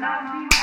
not be